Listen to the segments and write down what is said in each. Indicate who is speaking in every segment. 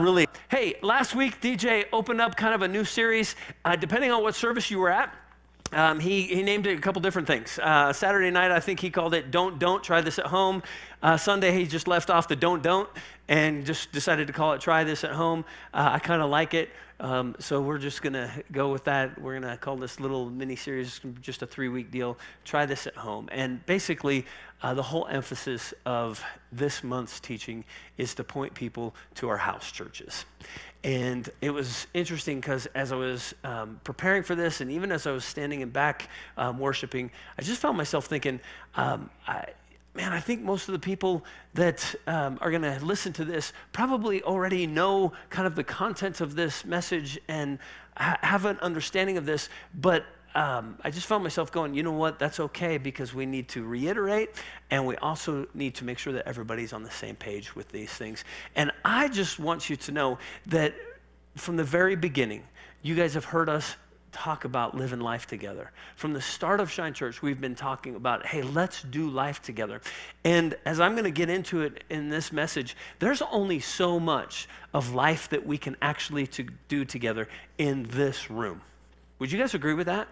Speaker 1: Really, hey, last week DJ opened up kind of a new series. Uh, depending on what service you were at, um, he, he named it a couple different things. Uh, Saturday night, I think he called it Don't Don't Try This at Home. Uh, Sunday, he just left off the Don't Don't and just decided to call it Try This at Home. Uh, I kind of like it. Um, so we're just going to go with that. We're going to call this little mini series just a three week deal. Try this at home. And basically, uh, the whole emphasis of this month's teaching is to point people to our house churches. And it was interesting because as I was um, preparing for this, and even as I was standing in back um, worshiping, I just found myself thinking, um, I, man, I think most of the people that um, are going to listen to this probably already know kind of the content of this message and ha- have an understanding of this, but um, I just found myself going, you know what, that's okay because we need to reiterate and we also need to make sure that everybody's on the same page with these things. And I just want you to know that from the very beginning, you guys have heard us talk about living life together. From the start of Shine Church, we've been talking about, hey, let's do life together. And as I'm going to get into it in this message, there's only so much of life that we can actually to do together in this room. Would you guys agree with that?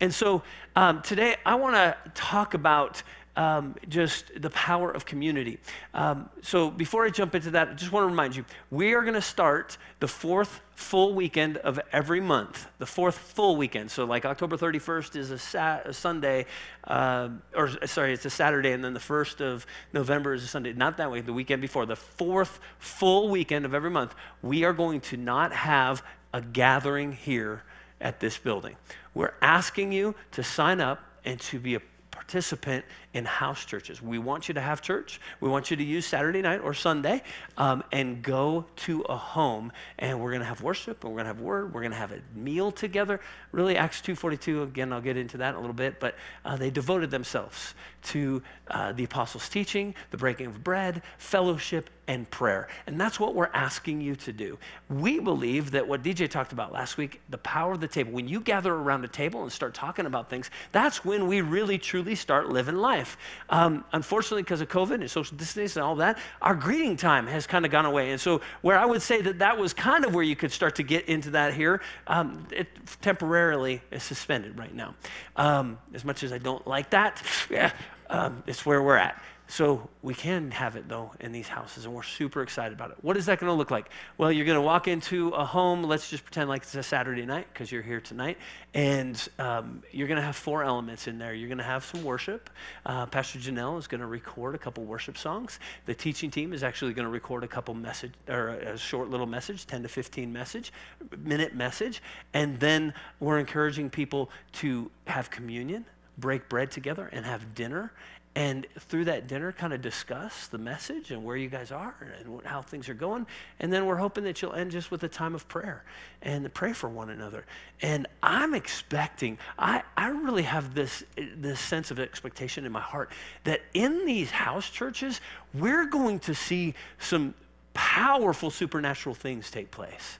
Speaker 1: And so um, today I want to talk about um, just the power of community. Um, so before I jump into that, I just want to remind you we are going to start the fourth full weekend of every month, the fourth full weekend. So, like October 31st is a, a Sunday, uh, or sorry, it's a Saturday, and then the 1st of November is a Sunday. Not that way, the weekend before. The fourth full weekend of every month, we are going to not have a gathering here at this building. We're asking you to sign up and to be a participant in house churches. We want you to have church. We want you to use Saturday night or Sunday um, and go to a home. And we're going to have worship and we're going to have word. We're going to have a meal together. Really, Acts 2.42, again, I'll get into that in a little bit. But uh, they devoted themselves to uh, the apostles' teaching, the breaking of bread, fellowship, and prayer. And that's what we're asking you to do. We believe that what DJ talked about last week, the power of the table, when you gather around a table and start talking about things, that's when we really truly start living life life. Um, unfortunately, because of COVID and social distancing and all that, our greeting time has kind of gone away. And so, where I would say that that was kind of where you could start to get into that here, um, it temporarily is suspended right now. Um, as much as I don't like that, yeah, um, it's where we're at. So we can have it though in these houses, and we're super excited about it. What is that going to look like? Well, you're going to walk into a home. Let's just pretend like it's a Saturday night because you're here tonight, and um, you're going to have four elements in there. You're going to have some worship. Uh, Pastor Janelle is going to record a couple worship songs. The teaching team is actually going to record a couple message or a short little message, 10 to 15 message minute message, and then we're encouraging people to have communion break bread together and have dinner and through that dinner kind of discuss the message and where you guys are and how things are going and then we're hoping that you'll end just with a time of prayer and pray for one another. And i'm expecting i, I really have this, this sense of expectation in my heart that in these house churches we're going to see some powerful supernatural things take place.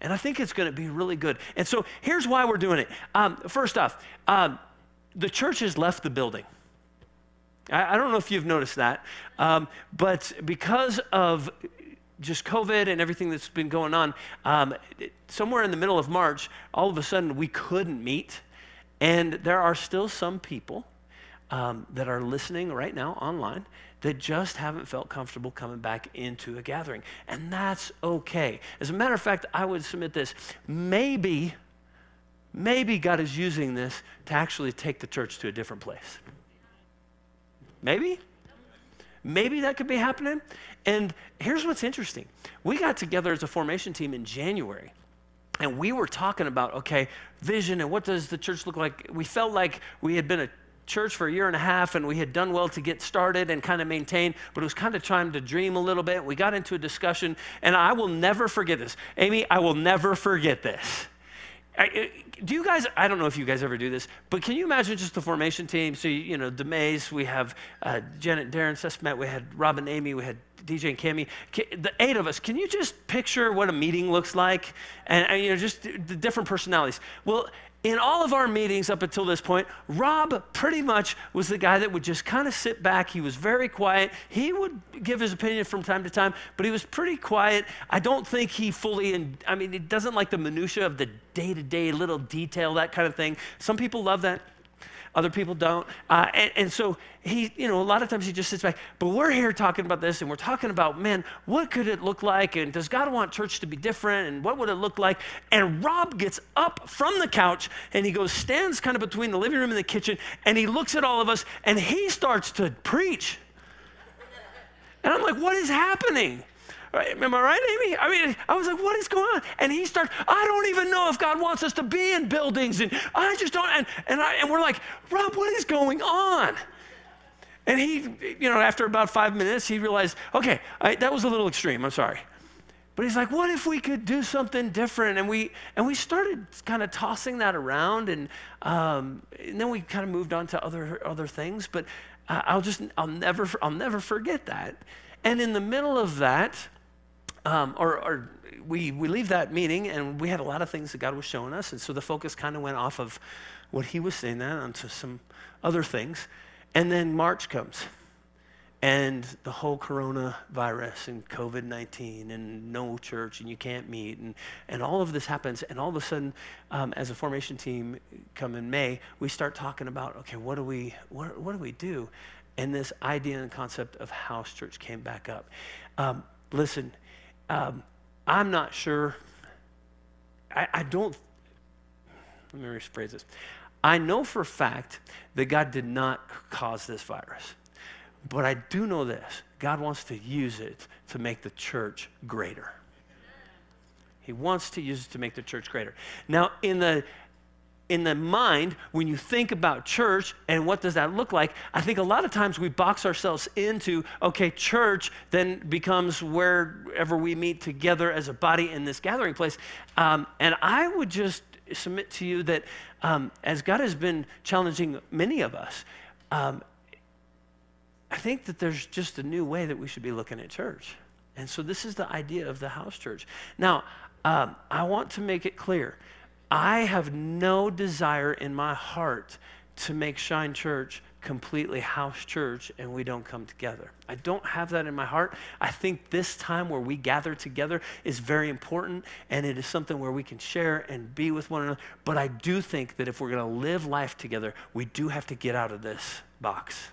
Speaker 1: And i think it's going to be really good. And so here's why we're doing it. Um, first off um, the church has left the building I, I don't know if you've noticed that, um, but because of just COVID and everything that's been going on, um, somewhere in the middle of March, all of a sudden we couldn't meet. And there are still some people um, that are listening right now online that just haven't felt comfortable coming back into a gathering. And that's okay. As a matter of fact, I would submit this maybe, maybe God is using this to actually take the church to a different place. Maybe? Maybe that could be happening. And here's what's interesting we got together as a formation team in January. And we were talking about, okay, vision and what does the church look like? We felt like we had been a church for a year and a half and we had done well to get started and kind of maintain, but it was kind of time to dream a little bit. We got into a discussion, and I will never forget this. Amy, I will never forget this. I, do you guys, I don't know if you guys ever do this, but can you imagine just the formation team? So, you know, DeMays, we have uh, Janet, Darren, Sesmet, we had Robin, Amy, we had DJ and Cami, the eight of us, can you just picture what a meeting looks like? And, and you know, just the different personalities. Well, in all of our meetings up until this point, Rob pretty much was the guy that would just kind of sit back. He was very quiet. He would give his opinion from time to time, but he was pretty quiet. I don't think he fully, in, I mean, he doesn't like the minutia of the day to day little detail, that kind of thing. Some people love that. Other people don't. Uh, and, and so he, you know, a lot of times he just sits back. But we're here talking about this and we're talking about, man, what could it look like? And does God want church to be different? And what would it look like? And Rob gets up from the couch and he goes, stands kind of between the living room and the kitchen, and he looks at all of us and he starts to preach. And I'm like, what is happening? Am I right, Amy? I mean, I was like, what is going on? And he started, I don't even know if God wants us to be in buildings. And I just don't. And, and, I, and we're like, Rob, what is going on? And he, you know, after about five minutes, he realized, okay, I, that was a little extreme. I'm sorry. But he's like, what if we could do something different? And we, and we started kind of tossing that around. And, um, and then we kind of moved on to other, other things. But I'll just, I'll never, I'll never forget that. And in the middle of that, um, or, or we, we leave that meeting and we had a lot of things that God was showing us. And so the focus kind of went off of what he was saying then onto some other things. And then March comes and the whole coronavirus and COVID 19 and no church and you can't meet and, and all of this happens. And all of a sudden, um, as a formation team come in May, we start talking about okay, what do we, what, what do, we do? And this idea and concept of house church came back up. Um, listen, um, I'm not sure. I, I don't, let me rephrase this. I know for a fact that God did not cause this virus, but I do know this God wants to use it to make the church greater. He wants to use it to make the church greater. Now, in the in the mind, when you think about church and what does that look like, I think a lot of times we box ourselves into, okay, church then becomes wherever we meet together as a body in this gathering place. Um, and I would just submit to you that um, as God has been challenging many of us, um, I think that there's just a new way that we should be looking at church. And so this is the idea of the house church. Now, um, I want to make it clear I have no desire in my heart to make Shine Church completely house church and we don't come together. I don't have that in my heart. I think this time where we gather together is very important and it is something where we can share and be with one another. But I do think that if we're going to live life together, we do have to get out of this box.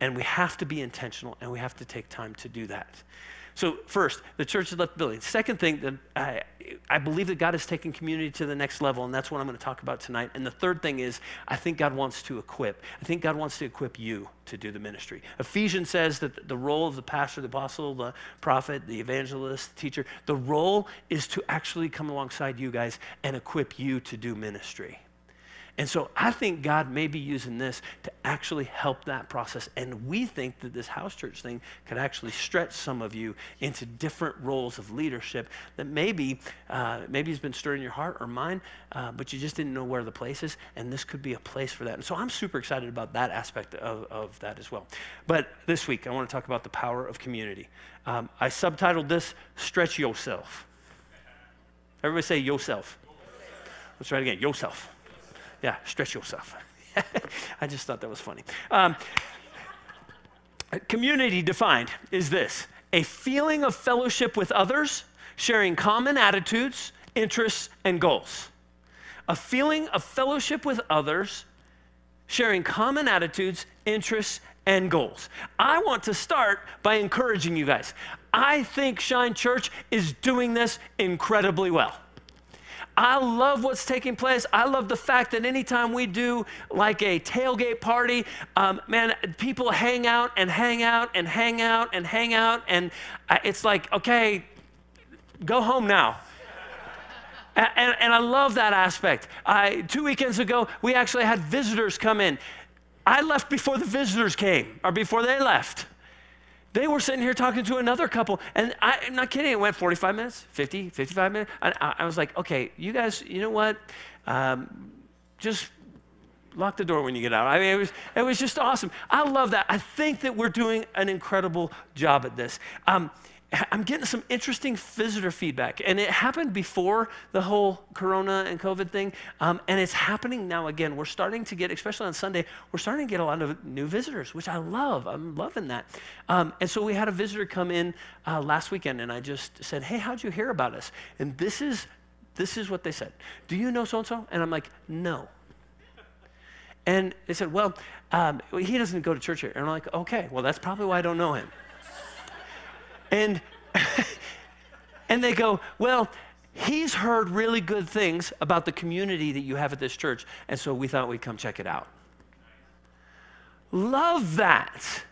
Speaker 1: And we have to be intentional and we have to take time to do that. So, first, the church has left building. Second thing that I, I believe that God has taken community to the next level, and that's what I'm going to talk about tonight. And the third thing is, I think God wants to equip. I think God wants to equip you to do the ministry. Ephesians says that the role of the pastor, the apostle, the prophet, the evangelist, the teacher, the role is to actually come alongside you guys and equip you to do ministry. And so I think God may be using this to actually help that process. And we think that this house church thing could actually stretch some of you into different roles of leadership that maybe, uh, maybe has been stirring your heart or mine, uh, but you just didn't know where the place is. And this could be a place for that. And so I'm super excited about that aspect of, of that as well. But this week, I want to talk about the power of community. Um, I subtitled this Stretch Yourself. Everybody say yourself. Let's try it again. Yourself. Yeah, stretch yourself. I just thought that was funny. Um, community defined is this a feeling of fellowship with others, sharing common attitudes, interests, and goals. A feeling of fellowship with others, sharing common attitudes, interests, and goals. I want to start by encouraging you guys. I think Shine Church is doing this incredibly well. I love what's taking place. I love the fact that anytime we do like a tailgate party, um, man, people hang out and hang out and hang out and hang out. And it's like, okay, go home now. and, and, and, I love that aspect. I, two weekends ago, we actually had visitors come in. I left before the visitors came or before they left. They were sitting here talking to another couple, and I, am not kidding, it went 45 minutes, 50, 55 minutes. I, I was like, okay, you guys, you know what? Um, just lock the door when you get out. I mean, it was, it was just awesome. I love that. I think that we're doing an incredible job at this. Um, I'm getting some interesting visitor feedback, and it happened before the whole Corona and COVID thing, um, and it's happening now again. We're starting to get, especially on Sunday, we're starting to get a lot of new visitors, which I love. I'm loving that. Um, and so we had a visitor come in uh, last weekend, and I just said, "Hey, how'd you hear about us?" And this is this is what they said. Do you know so and so? And I'm like, "No." And they said, "Well, um, he doesn't go to church here." And I'm like, "Okay, well that's probably why I don't know him." And, and they go, Well, he's heard really good things about the community that you have at this church. And so we thought we'd come check it out. Love that.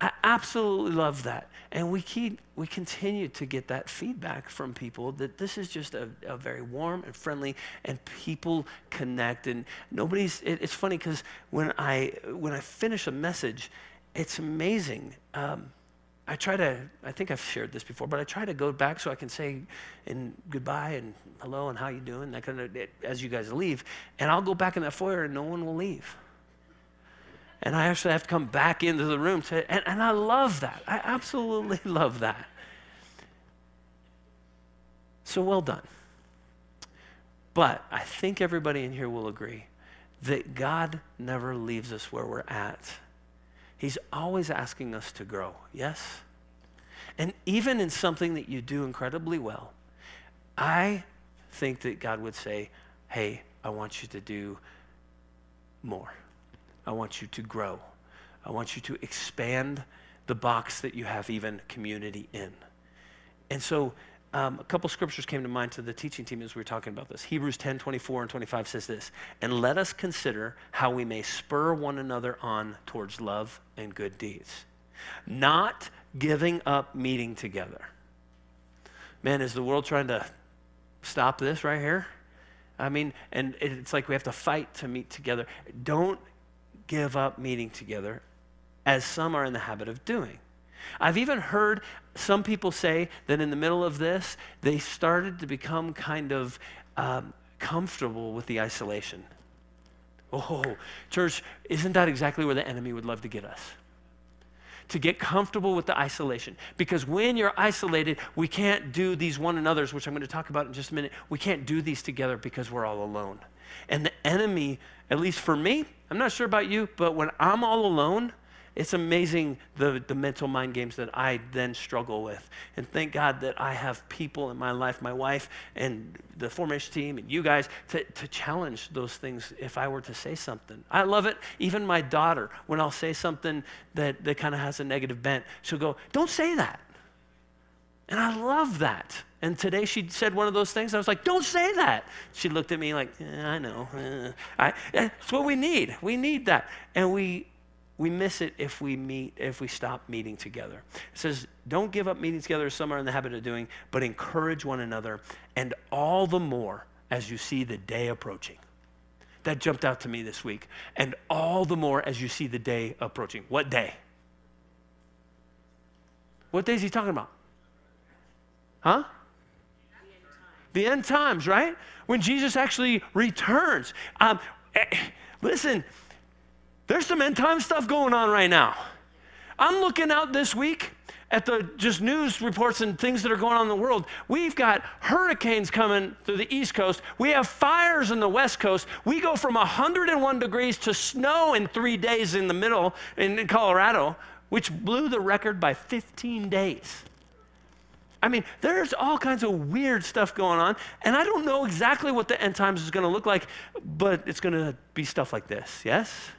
Speaker 1: I absolutely love that. And we keep we continue to get that feedback from people that this is just a, a very warm and friendly and people connect and nobody's it, it's funny because when I when I finish a message, it's amazing. Um, I try to, I think I've shared this before, but I try to go back so I can say and goodbye and hello and how you doing, that kind of, as you guys leave. And I'll go back in that foyer and no one will leave. And I actually have to come back into the room to, and, and I love that. I absolutely love that. So well done. But I think everybody in here will agree that God never leaves us where we're at He's always asking us to grow, yes? And even in something that you do incredibly well, I think that God would say, hey, I want you to do more. I want you to grow. I want you to expand the box that you have even community in. And so um, a couple scriptures came to mind to the teaching team as we were talking about this. Hebrews 10 24 and 25 says this, and let us consider how we may spur one another on towards love and good deeds, not giving up meeting together. Man, is the world trying to stop this right here? I mean, and it's like we have to fight to meet together. Don't give up meeting together, as some are in the habit of doing. I've even heard some people say that in the middle of this, they started to become kind of um, comfortable with the isolation. Oh, church, isn't that exactly where the enemy would love to get us? To get comfortable with the isolation. Because when you're isolated, we can't do these one another's, which I'm going to talk about in just a minute. We can't do these together because we're all alone. And the enemy, at least for me, I'm not sure about you, but when I'm all alone, it's amazing the, the mental mind games that I then struggle with. And thank God that I have people in my life, my wife and the formation team and you guys, to, to challenge those things if I were to say something. I love it. Even my daughter, when I'll say something that, that kind of has a negative bent, she'll go, Don't say that. And I love that. And today she said one of those things. I was like, don't say that. She looked at me like, yeah, I know. Uh, I, that's what we need. We need that. And we, we miss it if we meet, if we stop meeting together. It says, don't give up meeting together as some are in the habit of doing, but encourage one another, and all the more as you see the day approaching. That jumped out to me this week. And all the more as you see the day approaching. What day? What day is he talking about? Huh? The end times, right? When Jesus actually returns. Um, eh, listen, there's some end time stuff going on right now. I'm looking out this week at the just news reports and things that are going on in the world. We've got hurricanes coming to the East Coast. We have fires in the West Coast. We go from 101 degrees to snow in three days in the middle in Colorado, which blew the record by 15 days. I mean, there's all kinds of weird stuff going on, and I don't know exactly what the end times is going to look like, but it's going to be stuff like this, yes?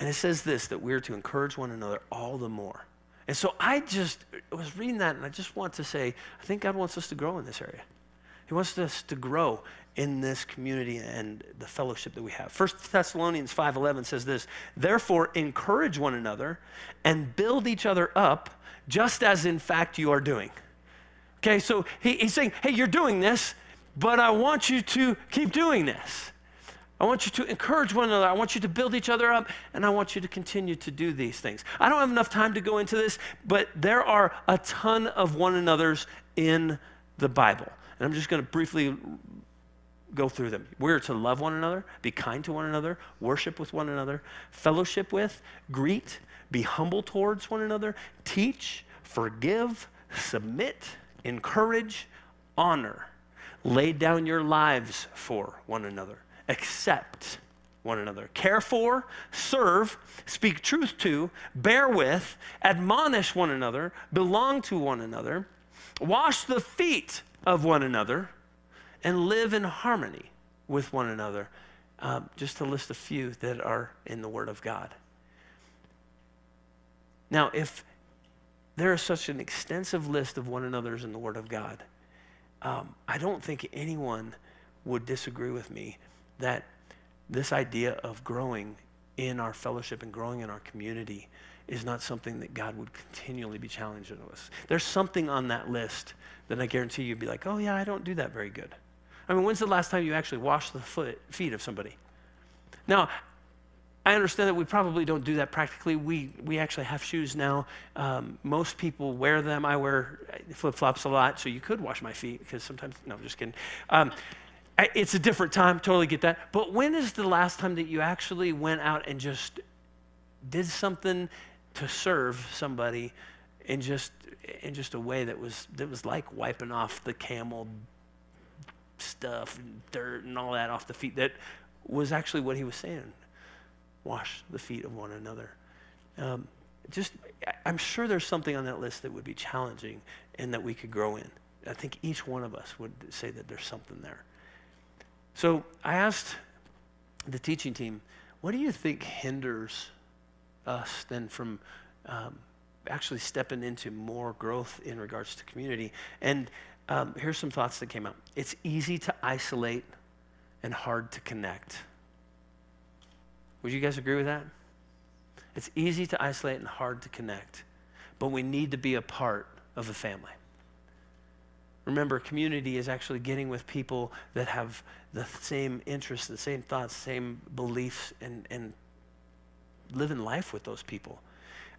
Speaker 1: And it says this that we're to encourage one another all the more. And so I just was reading that and I just want to say, I think God wants us to grow in this area. He wants us to grow in this community and the fellowship that we have. 1 Thessalonians 5:11 says this, "Therefore encourage one another and build each other up, just as in fact you are doing." Okay, so he, he's saying, "Hey, you're doing this, but I want you to keep doing this." I want you to encourage one another. I want you to build each other up, and I want you to continue to do these things. I don't have enough time to go into this, but there are a ton of one another's in the Bible. And I'm just going to briefly go through them. We're to love one another, be kind to one another, worship with one another, fellowship with, greet, be humble towards one another, teach, forgive, submit, encourage, honor. Lay down your lives for one another. Accept one another. Care for, serve, speak truth to, bear with, admonish one another, belong to one another, wash the feet of one another, and live in harmony with one another. Um, just to list a few that are in the Word of God. Now, if there is such an extensive list of one another's in the Word of God, um, I don't think anyone would disagree with me that this idea of growing in our fellowship and growing in our community is not something that God would continually be challenging us. There's something on that list that I guarantee you'd be like, oh, yeah, I don't do that very good. I mean, when's the last time you actually washed the foot, feet of somebody? Now, I understand that we probably don't do that practically. We, we actually have shoes now. Um, most people wear them. I wear flip flops a lot, so you could wash my feet because sometimes, no, I'm just kidding. Um, it's a different time, totally get that. But when is the last time that you actually went out and just did something to serve somebody in just in just a way that was that was like wiping off the camel stuff and dirt and all that off the feet that was actually what he was saying? Wash the feet of one another. Um, just i'm sure there's something on that list that would be challenging and that we could grow in. I think each one of us would say that there's something there so I asked the teaching team, what do you think hinders us then from um, actually stepping into more growth in regards to community? And um, here's some thoughts that came out. It's easy to isolate and hard to connect. Would you guys agree with that? It's easy to isolate and hard to connect, but we need to be a part of the family. Remember, community is actually getting with people that have the same interests, the same thoughts, same beliefs, and, and living life with those people.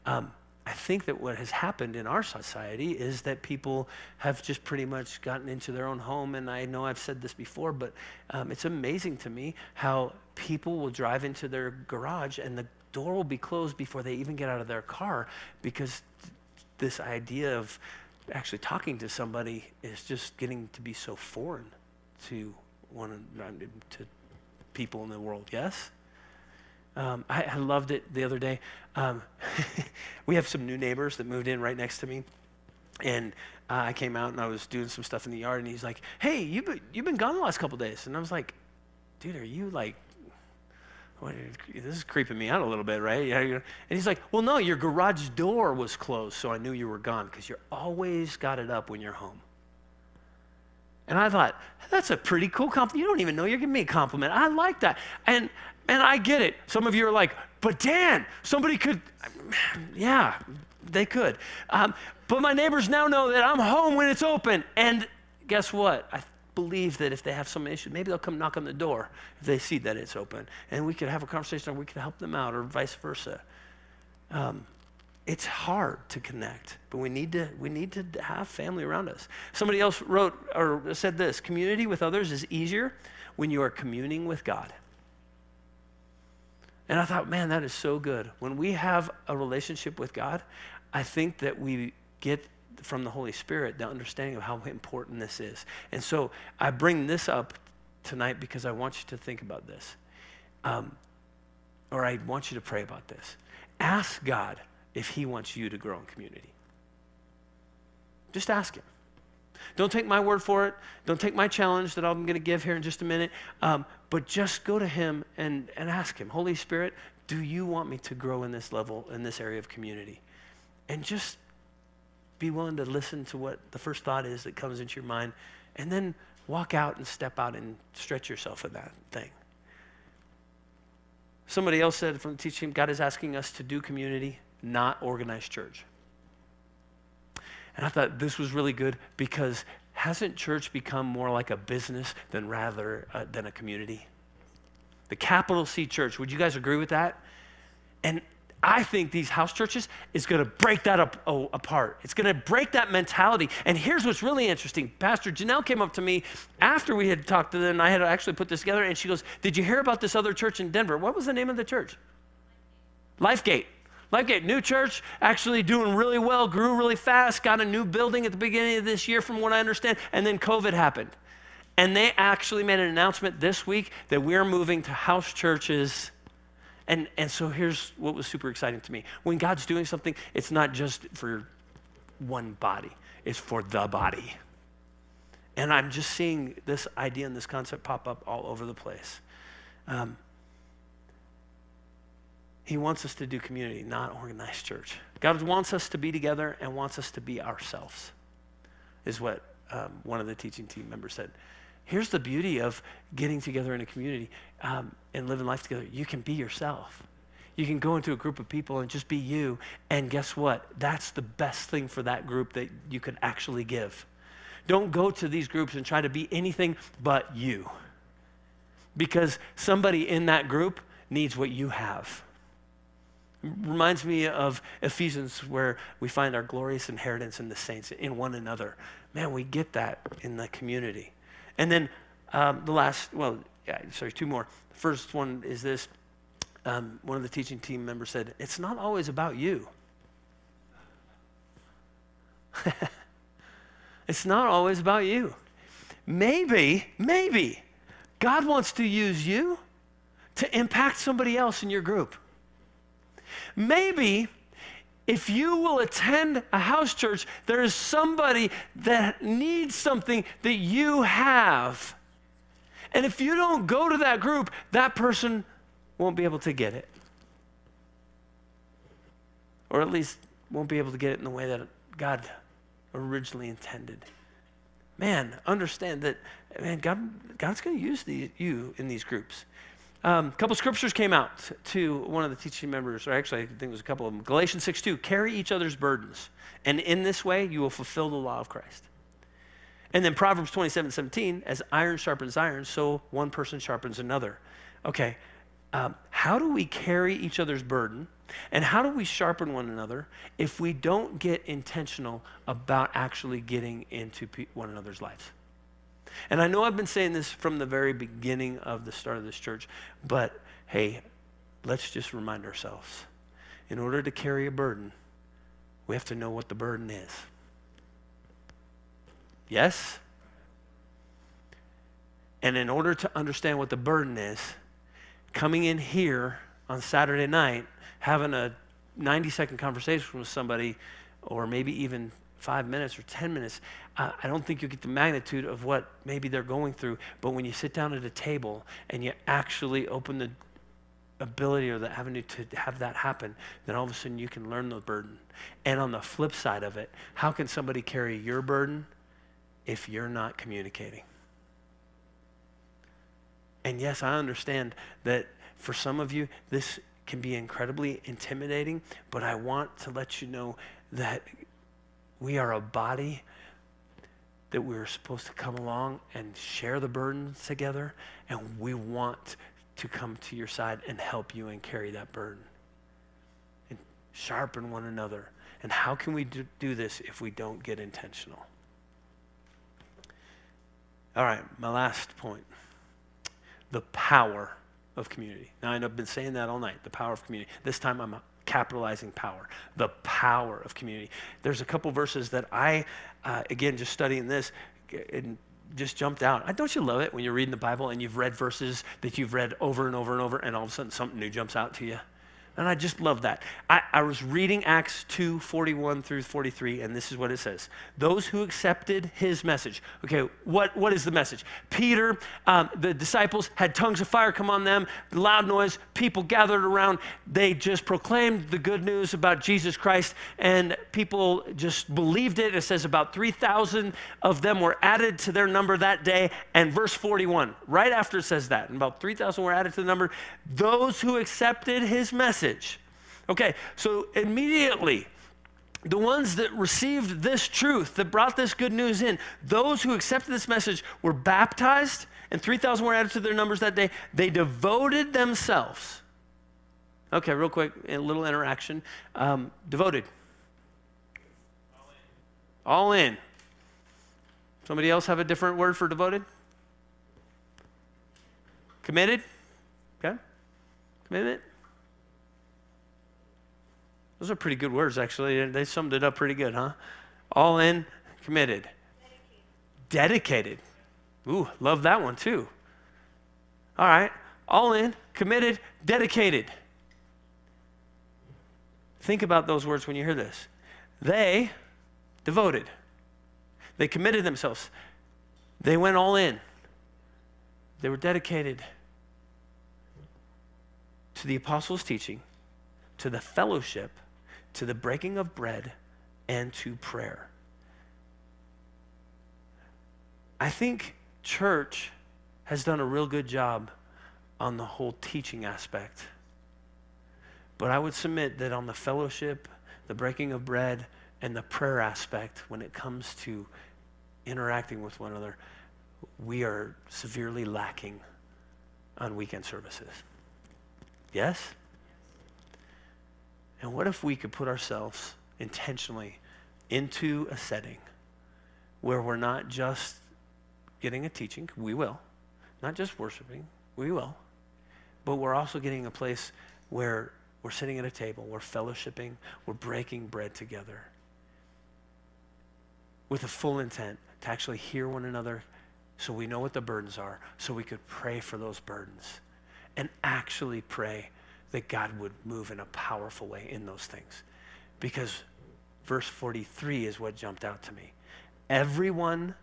Speaker 1: Um, I think that what has happened in our society is that people have just pretty much gotten into their own home. And I know I've said this before, but um, it's amazing to me how people will drive into their garage and the door will be closed before they even get out of their car because this idea of actually talking to somebody is just getting to be so foreign to one to people in the world. Yes. Um, I, I, loved it the other day. Um, we have some new neighbors that moved in right next to me, and uh, I came out and I was doing some stuff in the yard, and he's like, "Hey, you've been, you've been gone the last couple days," and I was like, "Dude, are you like this is creeping me out a little bit, right? And he's like, well, no, your garage door was closed, so I knew you were gone because you always got it up when you're home. And I thought, that's a pretty cool compliment. You don't even know you're giving me a compliment. I like that. And, and I get it. Some of you are like, but Dan, somebody could, yeah, they could. Um, but my neighbors now know that I'm home when it's open. And guess what? I believe that if they have some issue, maybe they'll come knock on the door if they see that it's open. And we could have a conversation or we could help them out or vice versa. Um, it's hard to connect, but we need to, we need to have family around us. Somebody else wrote or said this community with others is easier when you are communing with God. And I thought, man, that is so good. When we have a relationship with God, I think that we get from the Holy Spirit the understanding of how important this is. And so I bring this up tonight because I want you to think about this. Um, or I want you to pray about this. Ask God if He wants you to grow in community. Just ask Him. Don't take my word for it. Don't take my challenge that I'm going to give here in just a minute. Um, but just go to Him and, and ask Him, Holy Spirit, do you want me to grow in this level, in this area of community? And just be willing to listen to what the first thought is that comes into your mind, and then walk out and step out and stretch yourself in that thing. Somebody else said from the teaching, God is asking us to do community, not organized church. And I thought this was really good because hasn't church become more like a business than rather uh, than a community? The capital C church, would you guys agree with that? And I think these house churches is going to break that up, oh, apart. It's going to break that mentality. And here's what's really interesting. Pastor Janelle came up to me after we had talked to them, and I had actually put this together, and she goes, Did you hear about this other church in Denver? What was the name of the church? Lifegate. Lifegate, new church, actually doing really well, grew really fast, got a new building at the beginning of this year, from what I understand, and then COVID happened. And they actually made an announcement this week that we're moving to house churches and, and so here's what was super exciting to me. When God's doing something, it's not just for one body, it's for the body. And I'm just seeing this idea and this concept pop up all over the place. Um, he wants us to do community, not organized church. God wants us to be together and wants us to be ourselves, is what um, one of the teaching team members said. Here's the beauty of getting together in a community um, and living life together. You can be yourself. You can go into a group of people and just be you. And guess what? That's the best thing for that group that you could actually give. Don't go to these groups and try to be anything but you. Because somebody in that group needs what you have. Reminds me of Ephesians, where we find our glorious inheritance in the saints, in one another. Man, we get that in the community. And then um, the last, well, yeah, sorry, two more. The first one is this. Um, one of the teaching team members said, It's not always about you. it's not always about you. Maybe, maybe God wants to use you to impact somebody else in your group. Maybe if you will attend a house church, there is somebody that needs something that you have. And if you don't go to that group, that person won't be able to get it. Or at least won't be able to get it in the way that God originally intended. Man, understand that man, God, God's going to use you in these groups. A um, couple scriptures came out to one of the teaching members, or actually, I think it was a couple of them. Galatians 6 2, carry each other's burdens, and in this way you will fulfill the law of Christ. And then Proverbs 27 17, as iron sharpens iron, so one person sharpens another. Okay, um, how do we carry each other's burden, and how do we sharpen one another if we don't get intentional about actually getting into one another's lives? And I know I've been saying this from the very beginning of the start of this church, but hey, let's just remind ourselves in order to carry a burden, we have to know what the burden is. Yes? And in order to understand what the burden is, coming in here on Saturday night, having a 90 second conversation with somebody, or maybe even five minutes or 10 minutes, uh, I don't think you get the magnitude of what maybe they're going through. But when you sit down at a table and you actually open the ability or the avenue to have that happen, then all of a sudden you can learn the burden. And on the flip side of it, how can somebody carry your burden if you're not communicating? And yes, I understand that for some of you, this can be incredibly intimidating, but I want to let you know that we are a body that we're supposed to come along and share the burdens together, and we want to come to your side and help you and carry that burden and sharpen one another. And how can we do, this if we don't get intentional? All right, my last point the power of community. Now, I know I've been saying that all night the power of community. This time I'm capitalizing power, the power of community. There's a couple verses that I, uh, again, just studying this, and just jumped out. Don't you love it when you're reading the Bible and you've read verses that you've read over and over and over, and all of a sudden something new jumps out to you? And I just love that. I, I, was reading Acts 2 41 through 43, and this is what it says Those who accepted his message. Okay, what, what is the message? Peter, um, the disciples had tongues of fire come on them, loud noise, people gathered around. They just proclaimed the good news about Jesus Christ, and people just believed it. It says about 3,000 of them were added to their number that day. And verse 41, right after it says that, and about 3,000 were added to the number, those who accepted his message message. Okay, so immediately, the ones that received this truth, that brought this good news in, those who accepted this message were baptized, and 3,000 were added to their numbers that day. They devoted themselves Okay, real quick, a little interaction. Um, devoted. All in. All in. Somebody else have a different word for devoted? Committed? Okay. Commitment? Those are pretty good words, actually. They summed it up pretty good, huh? All in, committed. Dedicated. Ooh, love that one too. All right. All in, committed, dedicated. Think about those words when you hear this. They devoted. They committed themselves. They went all in. They were dedicated to the apostles' teaching, to the fellowship, to the breaking of bread, and to prayer. I think church has done a real good job on the whole teaching aspect. But I would submit that on the fellowship, the breaking of bread, and the prayer aspect, when it comes to interacting with one another, we are severely lacking on weekend services. Yes? And what if we could put ourselves intentionally into a setting where we're not just getting a teaching, we will, not just worshiping, we will, but we're also getting a place where we're sitting at a table, we're fellowshipping, we're breaking bread together with a full intent to actually hear one another so we know what the burdens are, so we could pray for those burdens and actually pray that God would move in a powerful way in those things. Because verse 43 is what jumped out to me. Everyone,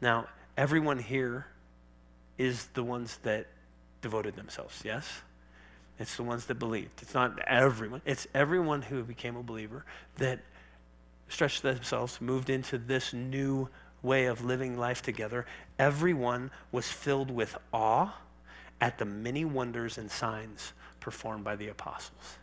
Speaker 1: now, everyone here is the ones that devoted themselves, yes? It's the ones that believed. It's not everyone. It's everyone who became a believer that stretched themselves, moved into this new way of living life together. Everyone was filled with awe at the many wonders and signs performed by the apostles.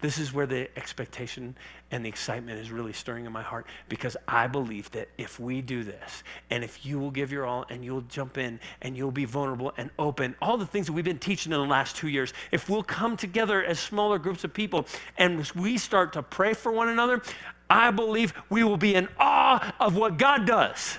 Speaker 1: This is where the expectation and the excitement is really stirring in my heart because I believe that if we do this and if you will give your all and you'll jump in and you'll be vulnerable and open, all the things that we've been teaching in the last two years, if we'll come together as smaller groups of people and we start to pray for one another, I believe we will be in awe of what God does.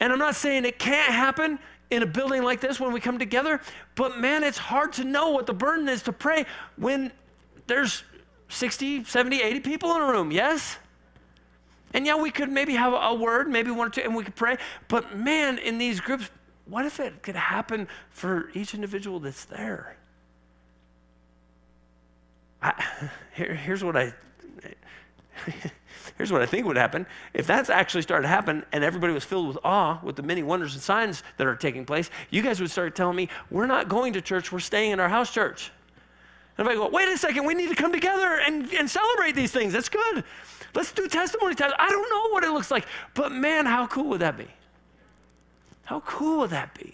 Speaker 1: And I'm not saying it can't happen in a building like this when we come together, but man, it's hard to know what the burden is to pray when there's 60, 70, 80 people in a room, yes? And yeah, we could maybe have a word, maybe one or two, and we could pray. But man, in these groups, what if it could happen for each individual that's there? I, here, here's what I here's what I think would happen. If that's actually started to happen and everybody was filled with awe with the many wonders and signs that are taking place, you guys would start telling me, we're not going to church, we're staying in our house church. And if I go, wait a second, we need to come together and, and celebrate these things. That's good. Let's do testimony time. I don't know what it looks like, but man, how cool would that be? How cool would that be?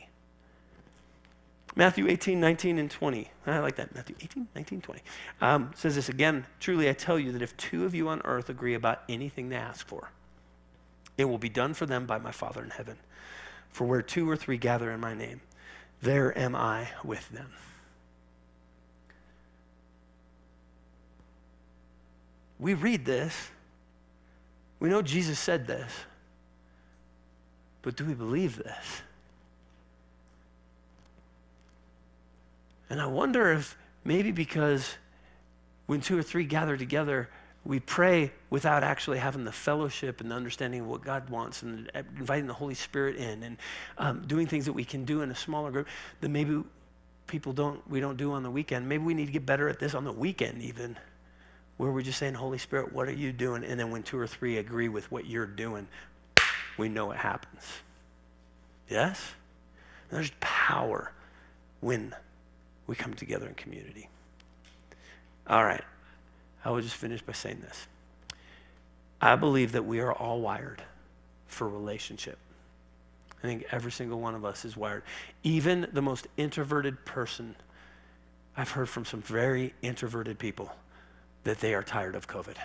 Speaker 1: Matthew 18, 19, and 20. I like that. Matthew 18, 19, 20. Um, says this again Truly I tell you that if two of you on earth agree about anything they ask for, it will be done for them by my Father in heaven. For where two or three gather in my name, there am I with them. We read this. We know Jesus said this. But do we believe this? And I wonder if maybe because when two or three gather together, we pray without actually having the fellowship and the understanding of what God wants and inviting the Holy Spirit in and um, doing things that we can do in a smaller group that maybe people don't, we don't do on the weekend. Maybe we need to get better at this on the weekend even, where we're just saying, Holy Spirit, what are you doing? And then when two or three agree with what you're doing, we know it happens. Yes? There's power when we come together in community. All right. I will just finish by saying this. I believe that we are all wired for relationship. I think every single one of us is wired. Even the most introverted person, I've heard from some very introverted people that they are tired of COVID.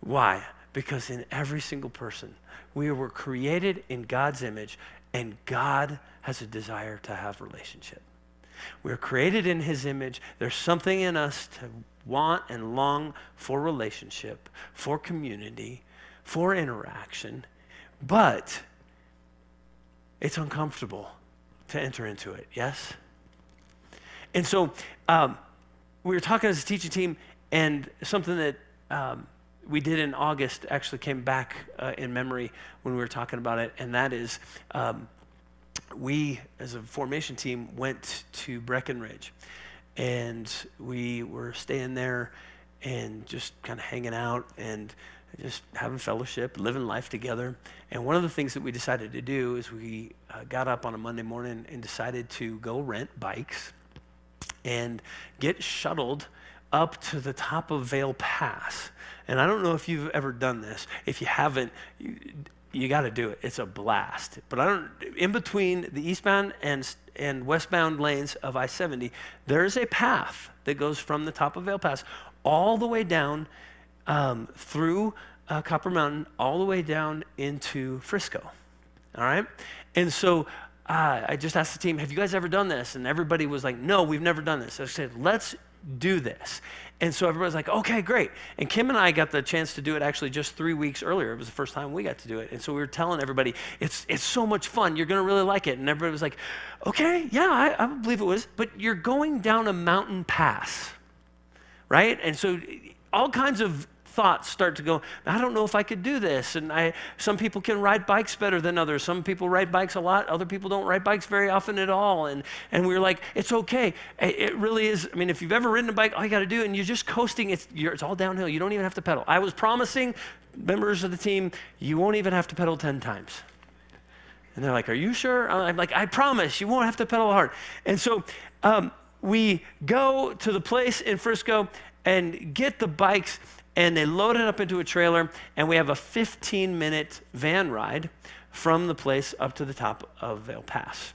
Speaker 1: Why? Because in every single person, we were created in God's image, and God has a desire to have relationship. We're created in his image. There's something in us to want and long for relationship, for community, for interaction, but it's uncomfortable to enter into it, yes? And so um, we were talking as a teaching team, and something that um, we did in August actually came back uh, in memory when we were talking about it, and that is um, we, as a formation team, went to Breckenridge, and we were staying there and just kind of hanging out and just having fellowship, living life together. And one of the things that we decided to do is we uh, got up on a Monday morning and decided to go rent bikes and get shuttled up to the top of Vail Pass. And I don't know if you've ever done this. If you haven't, you, you got to do it. It's a blast. But I don't. In between the eastbound and and westbound lanes of I-70, there is a path that goes from the top of Vail Pass all the way down um, through uh, Copper Mountain, all the way down into Frisco. All right, and so uh, I just asked the team, "Have you guys ever done this?" And everybody was like, "No, we've never done this." So I said, "Let's do this." And so everybody's like, okay, great. And Kim and I got the chance to do it actually just three weeks earlier. It was the first time we got to do it. And so we were telling everybody, it's, it's so much fun. You're going to really like it. And everybody was like, okay, yeah, I, I believe it was. But you're going down a mountain pass, right? And so all kinds of thoughts start to go, I don't know if I could do this. And I, some people can ride bikes better than others. Some people ride bikes a lot. Other people don't ride bikes very often at all. And, and we are like, it's okay. It really is. I mean, if you've ever ridden a bike, all you got to do, and you're just coasting, it's, it's all downhill. You don't even have to pedal. I was promising members of the team, you won't even have to pedal 10 times. And they're like, Are you sure? I'm like, I promise you won't have to pedal hard. And so um, we go to the place in Frisco and get the bikes and they load it up into a trailer, and we have a 15 minute van ride from the place up to the top of Vail Pass.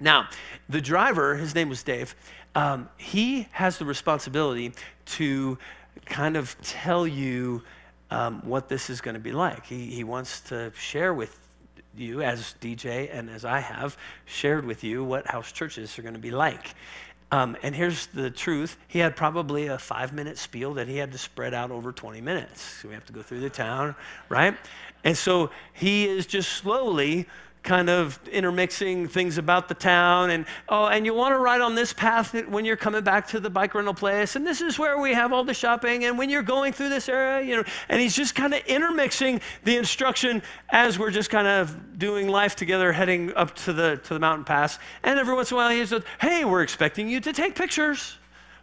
Speaker 1: Now, the driver, his name was Dave, um, he has the responsibility to kind of tell you um, what this is going to be like. He, he wants to share with you, as DJ and as I have shared with you, what house churches are going to be like. Um, and here's the truth he had probably a five minute spiel that he had to spread out over 20 minutes. So we have to go through the town, right? And so he is just slowly kind of intermixing things about the town and oh and you want to ride on this path when you're coming back to the bike rental place and this is where we have all the shopping and when you're going through this area you know and he's just kind of intermixing the instruction as we're just kind of doing life together heading up to the to the mountain pass. And every once in a while he says hey we're expecting you to take pictures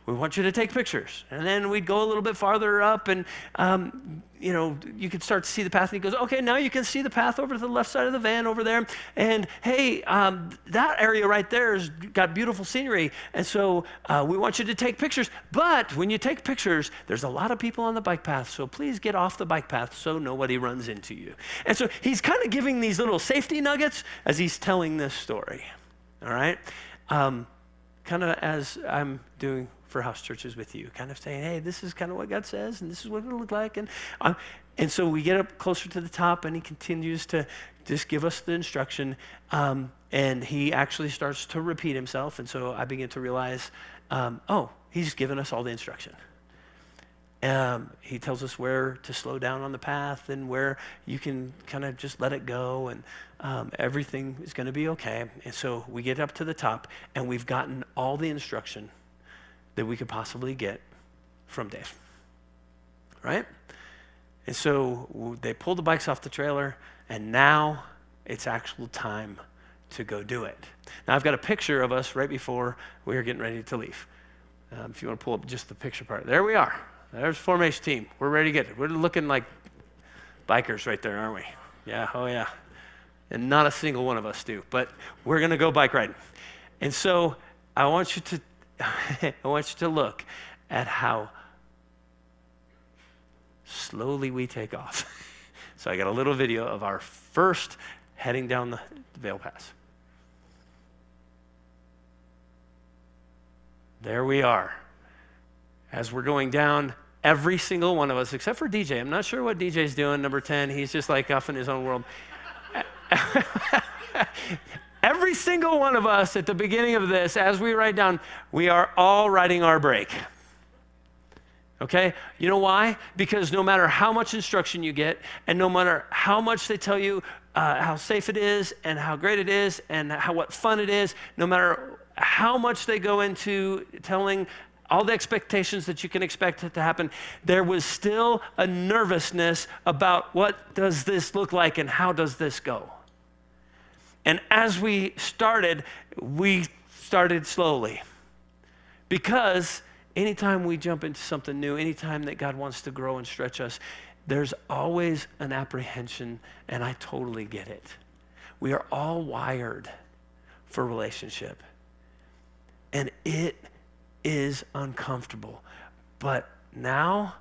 Speaker 1: we want you to take pictures. And then we'd go a little bit farther up, and um, you know, you could start to see the path. And he goes, "Okay, now you can see the path over to the left side of the van over there. And hey, um, that area right there has got beautiful scenery, and so uh, we want you to take pictures. But when you take pictures, there's a lot of people on the bike path, so please get off the bike path so nobody runs into you." And so he's kind of giving these little safety nuggets as he's telling this story. All right, um, kind of as I'm doing for house churches with you, kind of saying, hey, this is kind of what God says, and this is what it'll look like. And, and so we get up closer to the top, and he continues to just give us the instruction. Um, and he actually starts to repeat himself. And so I begin to realize, um, oh, he's given us all the instruction. Um, he tells us where to slow down on the path and where you can kind of just let it go, and um, everything is going to be okay. And so we get up to the top, and we've gotten all the instruction that we could possibly get from Dave. Right? And so they pulled the bikes off the trailer, and now it's actual time to go do it. Now, I've got a picture of us right before we are getting ready to leave. Um, if you want to pull up just the picture part, there we are. There's formation team. We're ready to get it. We're looking like bikers right there, aren't we? Yeah, oh yeah. And not a single one of us do, but we're going to go bike riding. And so I want you to I want you to look at how slowly we take off. so I got a little video of our first heading down the Vail Pass. There we are. As we're going down, Every single one of us, except for DJ. I'm not sure what DJ's doing, number 10. He's just like off in his own world. Every single one of us at the beginning of this, as we write down, we are all writing our brake. Okay? You know why? Because no matter how much instruction you get, and no matter how much they tell you uh, how safe it is, and how great it is, and how what fun it is, no matter how much they go into telling all the expectations that you can expect it to happen, there was still a nervousness about what does this look like and how does this go. And as we started, we started slowly. Because anytime we jump into something new, anytime that God wants to grow and stretch us, there's always an apprehension, and I totally get it. We are all wired for relationship. And it is uncomfortable. But now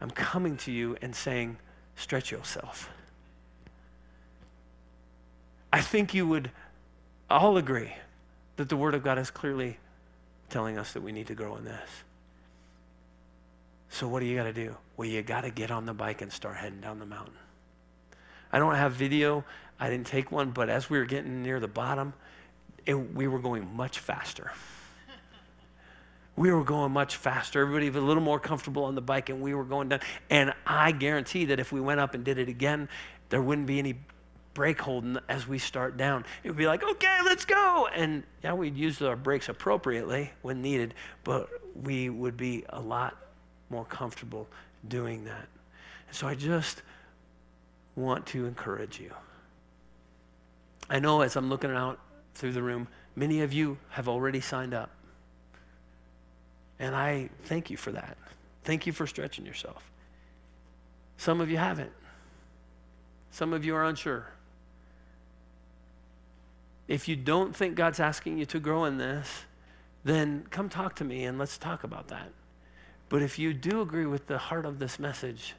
Speaker 1: I'm coming to you and saying, stretch yourself. I think you would all agree that the Word of God is clearly telling us that we need to grow in this. So, what do you got to do? Well, you got to get on the bike and start heading down the mountain. I don't have video, I didn't take one, but as we were getting near the bottom, it, we were going much faster. We were going much faster. Everybody was a little more comfortable on the bike, and we were going down. And I guarantee that if we went up and did it again, there wouldn't be any brake holding as we start down. It would be like, okay, let's go. And yeah, we'd use our brakes appropriately when needed, but we would be a lot more comfortable doing that. And so I just want to encourage you. I know as I'm looking out through the room, many of you have already signed up. And I thank you for that. Thank you for stretching yourself. Some of you haven't. Some of you are unsure. If you don't think God's asking you to grow in this, then come talk to me and let's talk about that. But if you do agree with the heart of this message,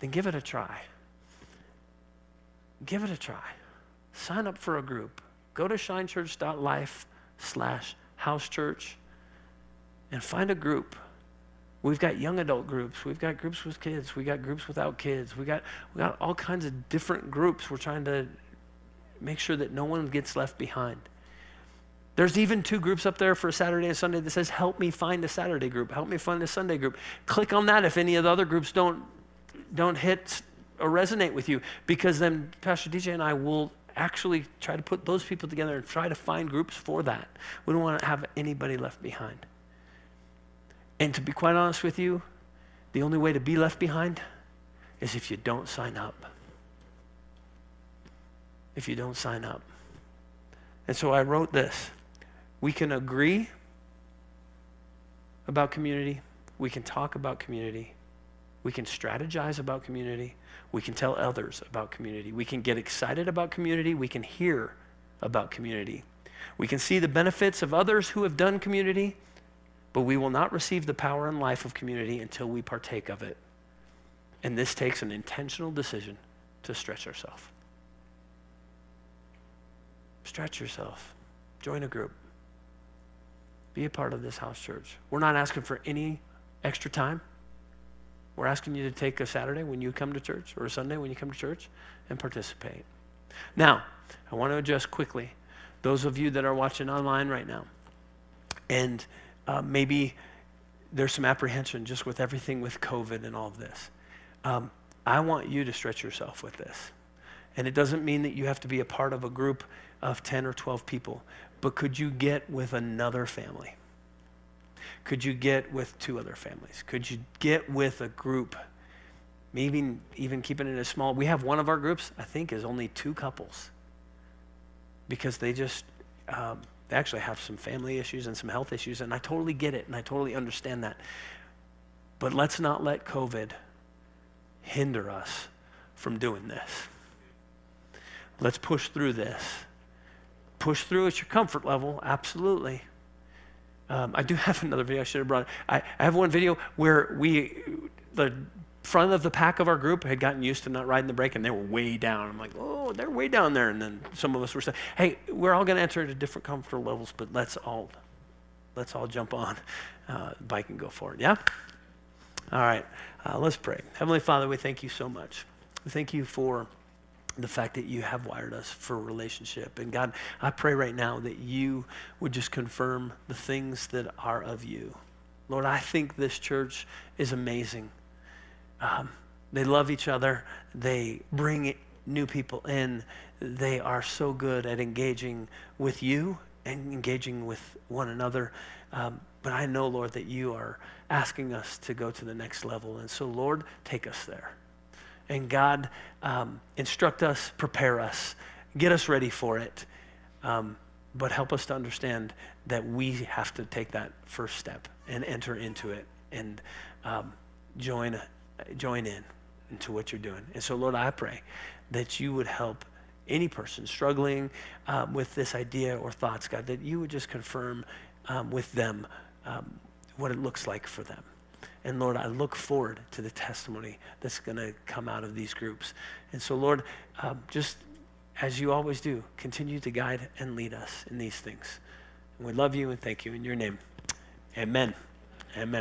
Speaker 1: then give it a try. Give it a try. Sign up for a group. Go to shinechurch.life slash house church and find a group. We've got young adult groups. We've got groups with kids. We got groups without kids. We got we got all kinds of different groups. We're trying to make sure that no one gets left behind. There's even two groups up there for Saturday and Sunday that says, Help me find a Saturday group, help me find a Sunday group. Click on that if any of the other groups don't, don't hit or resonate with you, because then Pastor DJ and I will actually try to put those people together and try to find groups for that. We don't want to have anybody left behind. And to be quite honest with you, the only way to be left behind is if you don't sign up if you don't sign up. And so I wrote this. We can agree about community. We can talk about community. We can strategize about community. We can tell others about community. We can get excited about community. We can hear about community. We can see the benefits of others who have done community, but we will not receive the power and life of community until we partake of it. And this takes an intentional decision to stretch ourselves. Stretch yourself. Join a group. Be a part of this house church. We're not asking for any extra time. We're asking you to take a Saturday when you come to church or a Sunday when you come to church and participate. Now, I want to address quickly those of you that are watching online right now. And uh, maybe there's some apprehension just with everything with COVID and all of this. Um, I want you to stretch yourself with this. And it doesn't mean that you have to be a part of a group of 10 or 12 people, but could you get with another family? Could you get with two other families? Could you get with a group? Maybe even keeping it as small. We have one of our groups, I think, is only two couples because they just, um, they actually have some family issues and some health issues, and I totally get it and I totally understand that. But let's not let COVID hinder us from doing this. Let's push through this push through at your comfort level, absolutely. Um, I do have another video I should have brought. I, I have one video where we, the front of the pack of our group had gotten used to not riding the brake and they were way down. I'm like, oh, they're way down there. And then some of us were saying, hey, we're all going to enter at different comfort levels, but let's all, let's all jump on uh, bike and go forward. Yeah? All right, uh, let's pray. Heavenly Father, we thank you so much. We thank you for the fact that you have wired us for relationship. And God, I pray right now that you would just confirm the things that are of you. Lord, I think this church is amazing. Um, they love each other, they bring new people in. They are so good at engaging with you and engaging with one another. Um, but I know, Lord, that you are asking us to go to the next level. And so, Lord, take us there. And God, um, instruct us, prepare us, get us ready for it. Um, but help us to understand that we have to take that first step and enter into it and um, join, join in into what you're doing. And so, Lord, I pray that you would help any person struggling um, with this idea or thoughts, God, that you would just confirm um, with them um, what it looks like for them. And Lord, I look forward to the testimony that's going to come out of these groups. And so, Lord, um, just as you always do, continue to guide and lead us in these things. And we love you and thank you in your name. Amen. Amen.